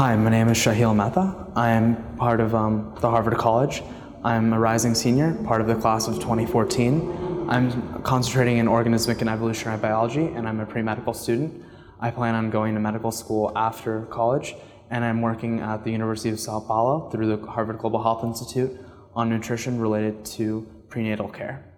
Hi, my name is Shahil Mehta. I am part of um, the Harvard College. I'm a rising senior, part of the class of 2014. I'm concentrating in organismic and evolutionary biology, and I'm a pre medical student. I plan on going to medical school after college, and I'm working at the University of Sao Paulo through the Harvard Global Health Institute on nutrition related to prenatal care.